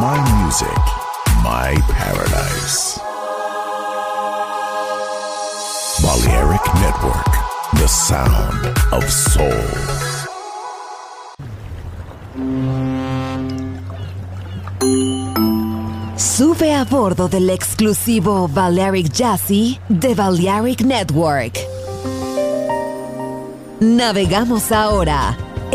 My music, my paradise. Balearic Network, the sound of soul. Sube a bordo del exclusivo Balearic Jazzy de Balearic Network. Navegamos ahora.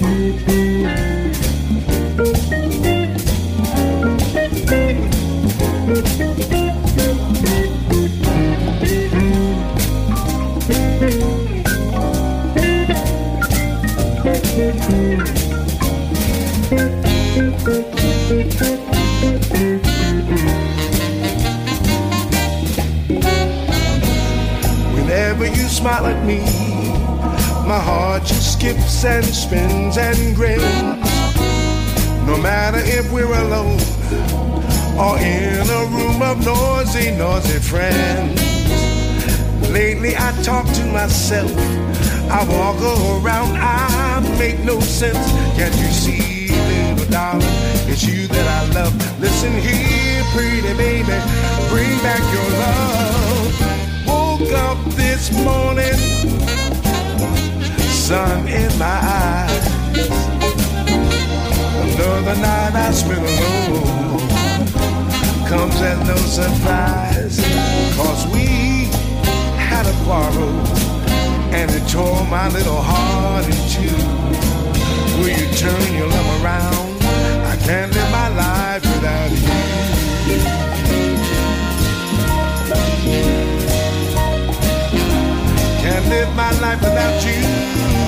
Whenever you just skips and spins and grins. No matter if we're alone or in a room of noisy, noisy friends. Lately I talk to myself. I walk around, I make no sense. Can't you see, little darling? It's you that I love. Listen here, pretty baby, bring back your love. Woke up this morning, sun in my eyes. Another night I spent alone. Comes as no surprise, cause we had a quarrel and it tore my little heart in two. Will you turn your love around? I can't live my life without you. Live my life without you,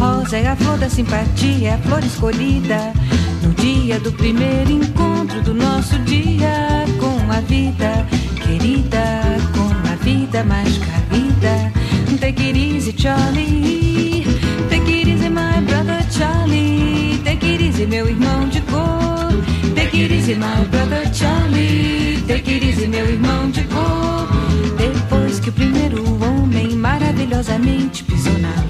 Rosa é a flor da simpatia, é a flor escolhida. No dia do primeiro encontro do nosso dia com a vida querida, com a vida mais carida. Take it easy, Charlie. Take it easy, my brother Charlie. Take it easy, meu irmão de cor. Take it easy, my brother Charlie. Take it easy, meu irmão de cor. Depois que o primeiro homem maravilhosamente pisou na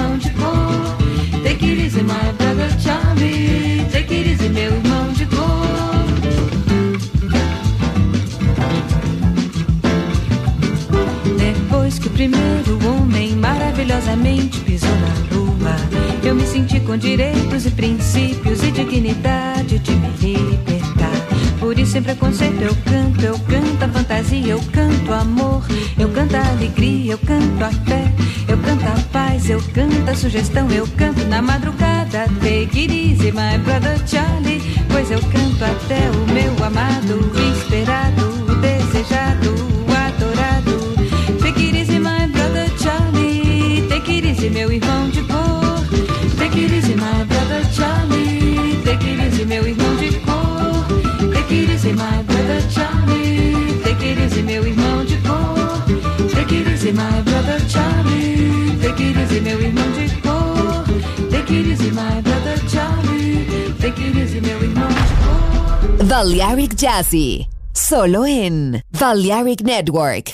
eu me senti com direitos e princípios e dignidade de me libertar. Por isso, sem preconceito, eu canto, eu canto a fantasia, eu canto amor, eu canto a alegria, eu canto a fé, eu canto a paz, eu canto a sugestão, eu canto na madrugada. Take it easy, my brother Charlie, pois eu canto até o meu amado, esperado, desejado, adorado. Take it easy, my brother Charlie, take it easy, meu irmão de easy, my brother Charlie, take it easy, meu irmão de cor. Take it easy, my brother Charlie, take it easy, meu irmão de cor. Take it easy, my brother Charlie, take it easy, meu irmão de cor. Balearic Jazzy. Solo en Balearic Network.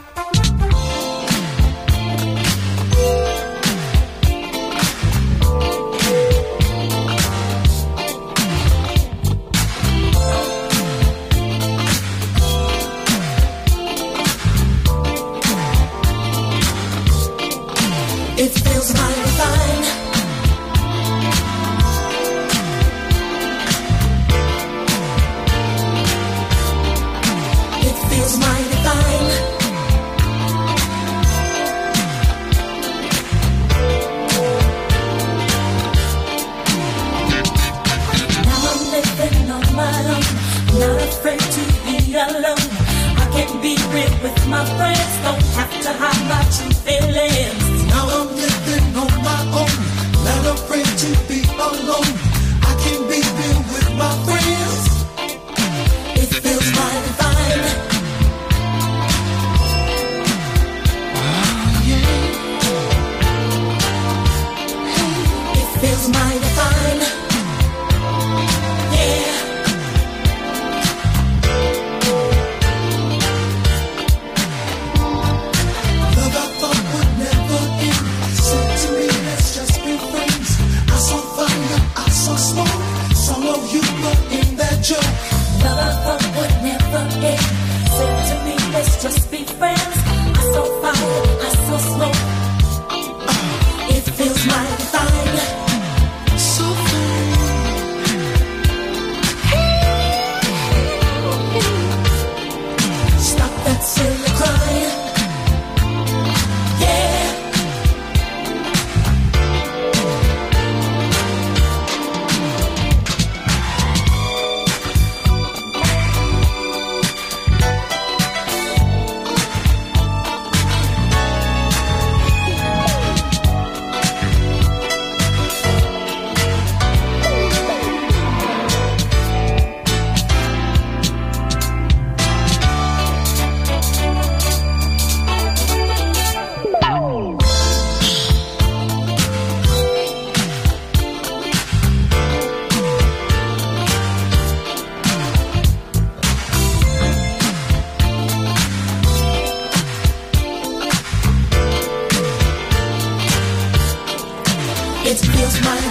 it feels my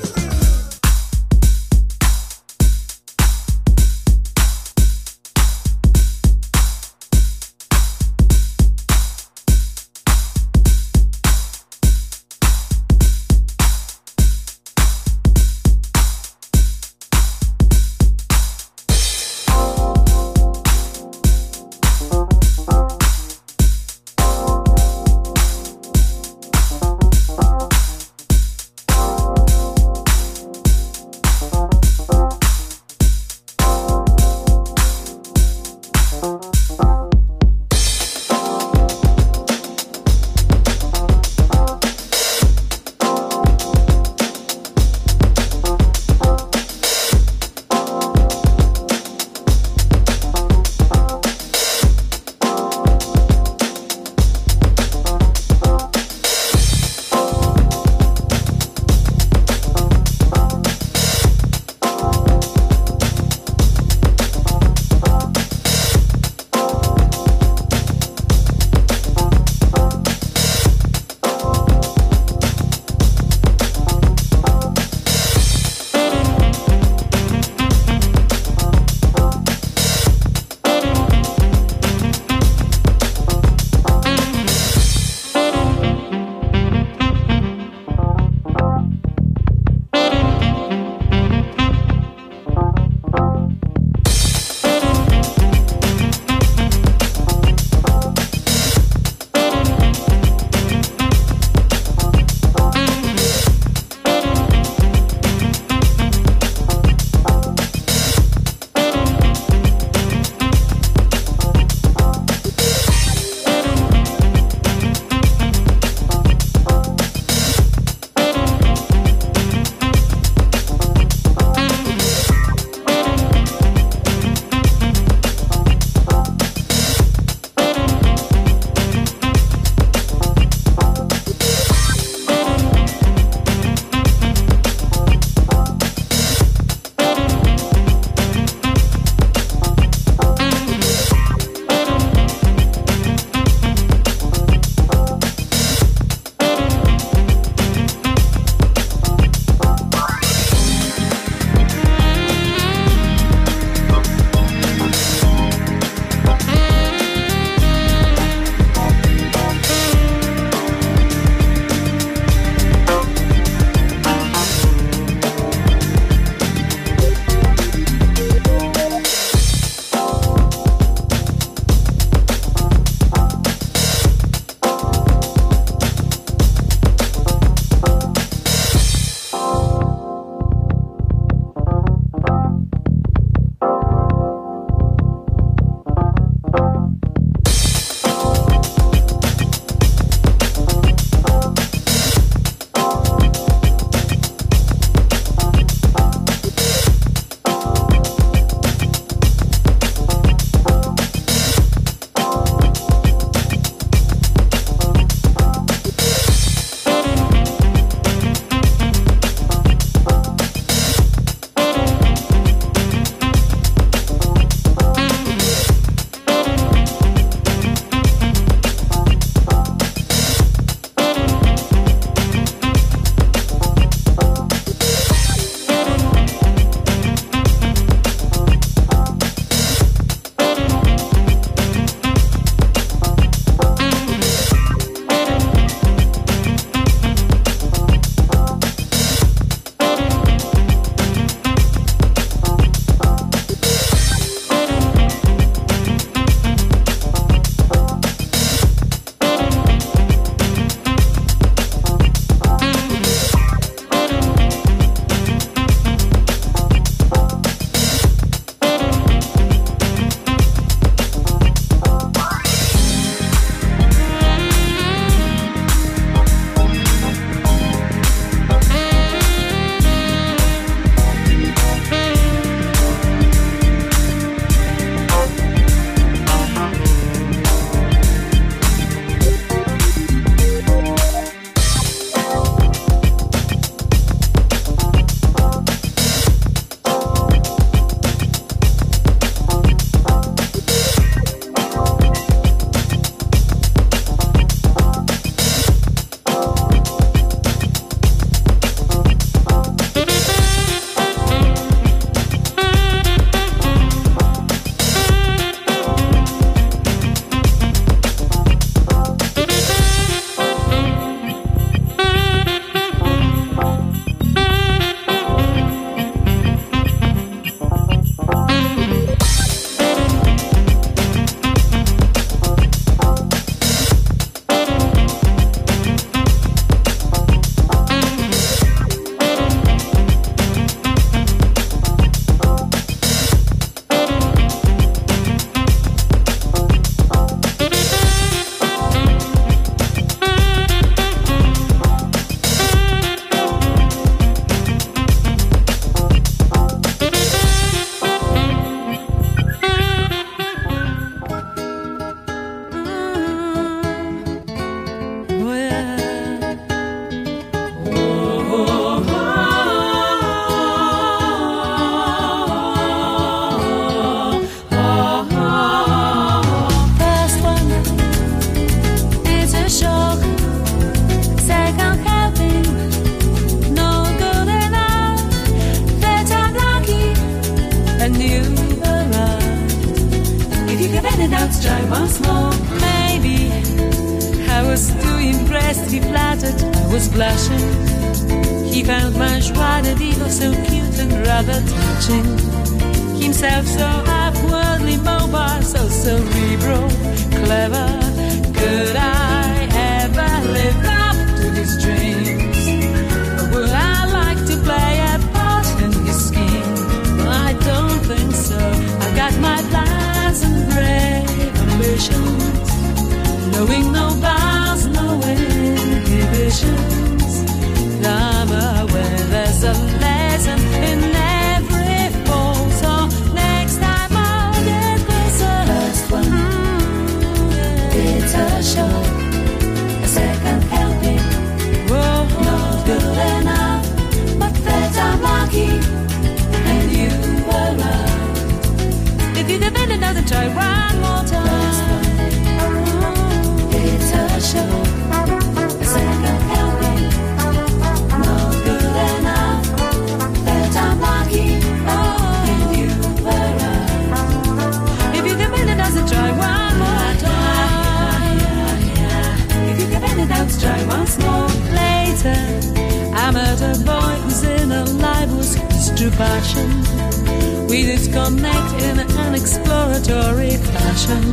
passion.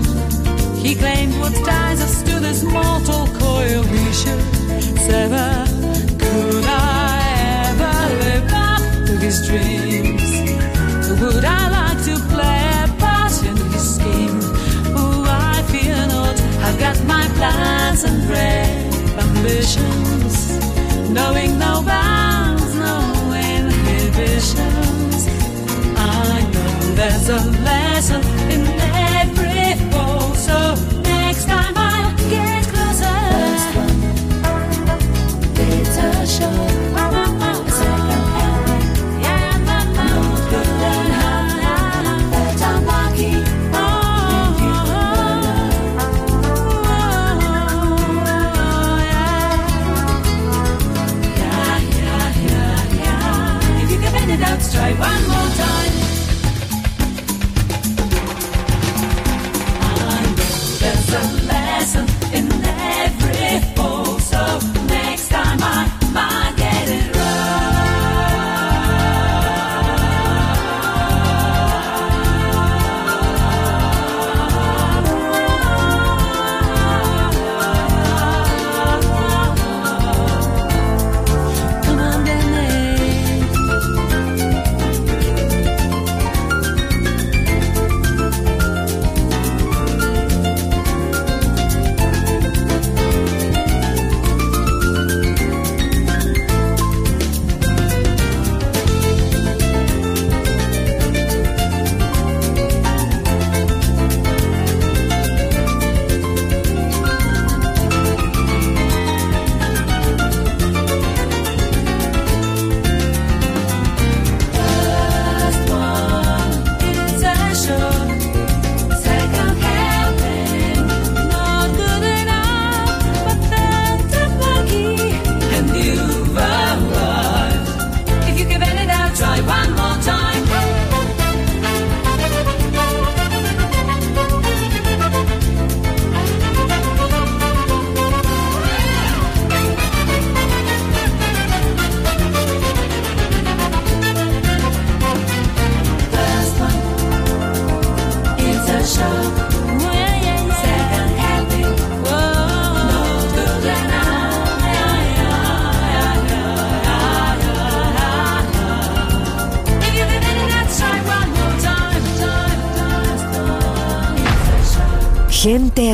He claimed what ties us to this mortal coil we should sever. Could I ever live up to his dreams? Would I like to play a part in his scheme? Oh, I fear not. I've got my plans and brave ambitions, knowing no bounds, no inhibitions. I know there's a land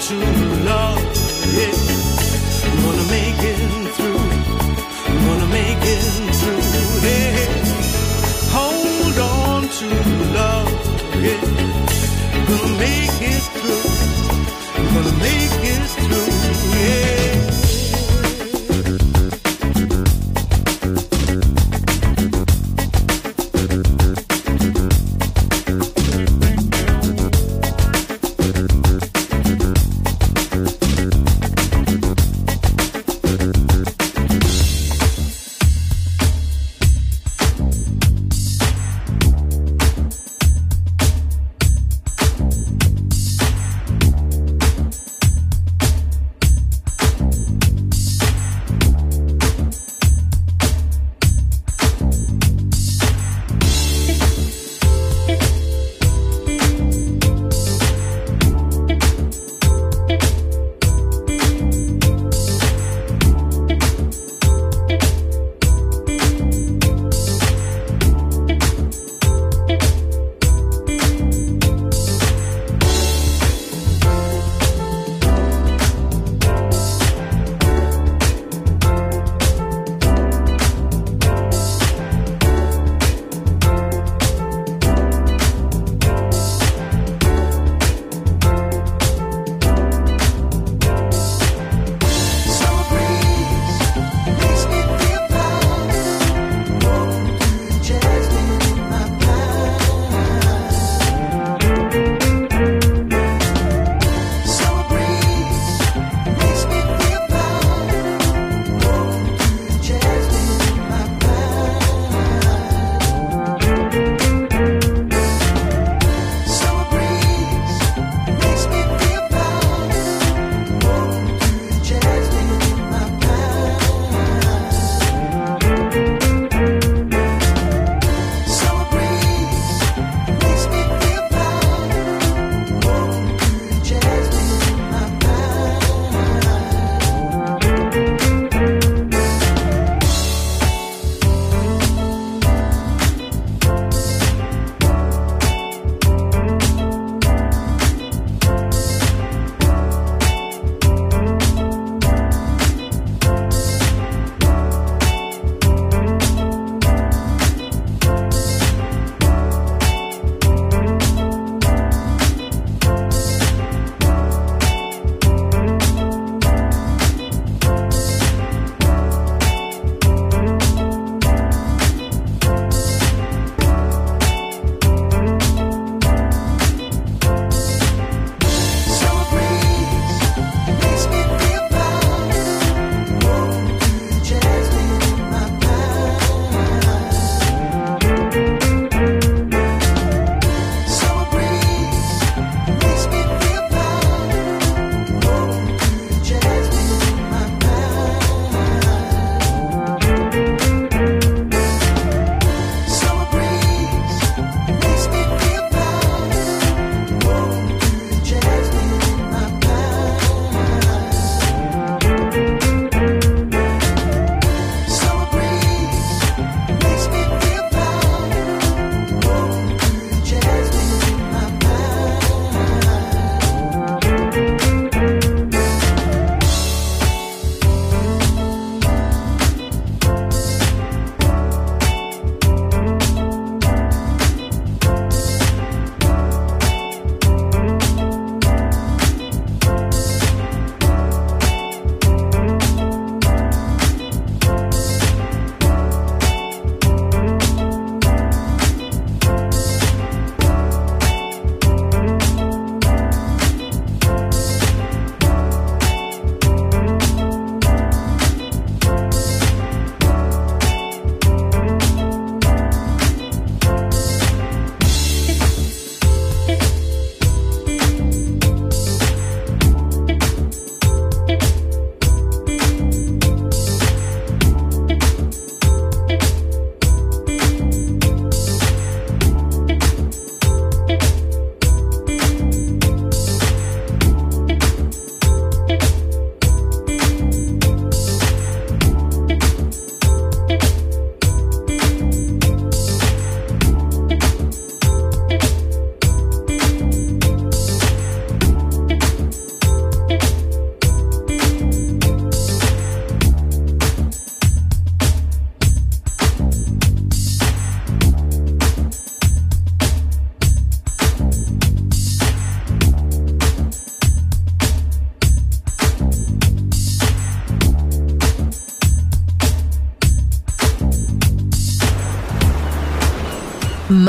To love.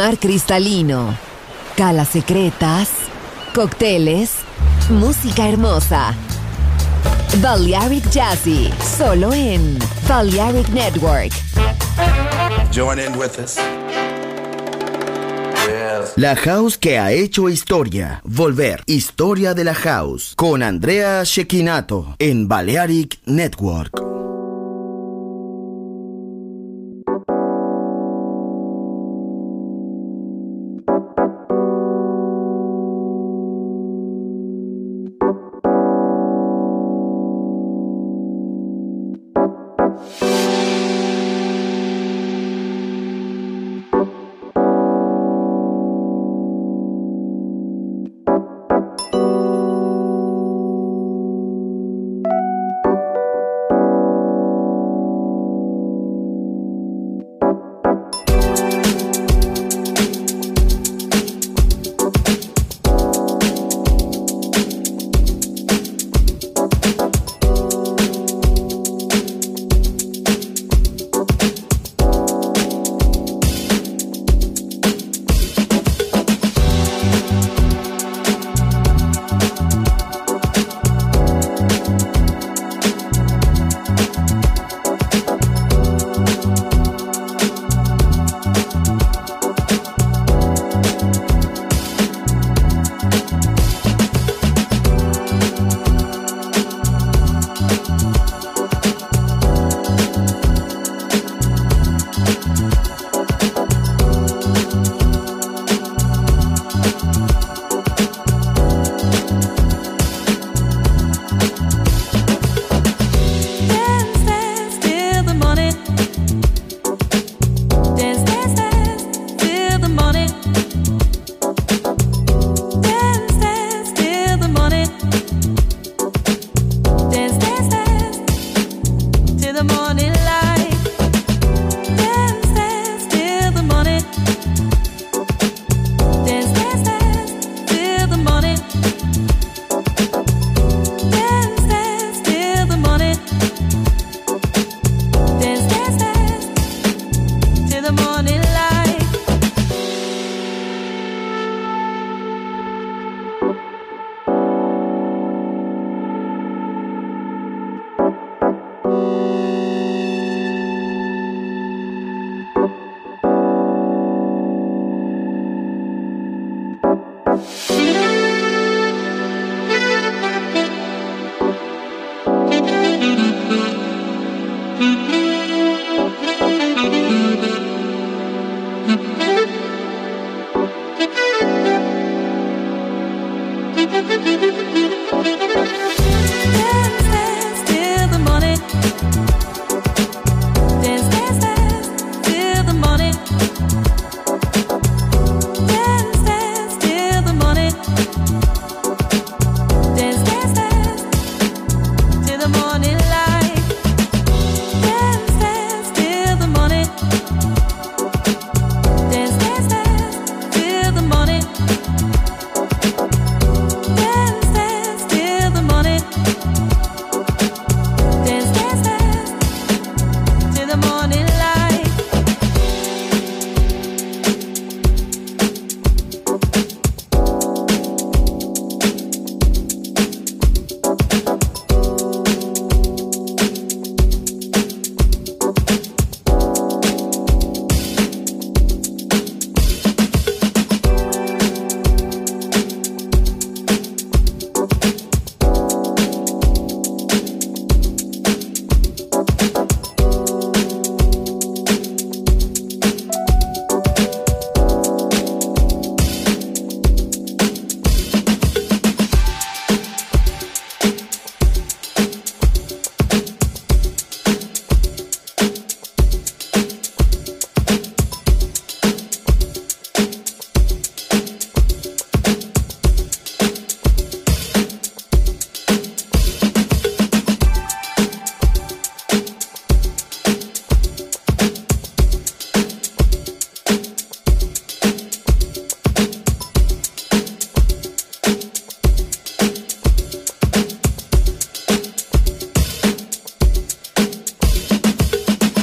Mar cristalino, calas secretas, cócteles, música hermosa. Balearic Jazzy, solo en Balearic Network. Join in with us. La house que ha hecho historia. Volver. Historia de la house. Con Andrea Shekinato en Balearic Network.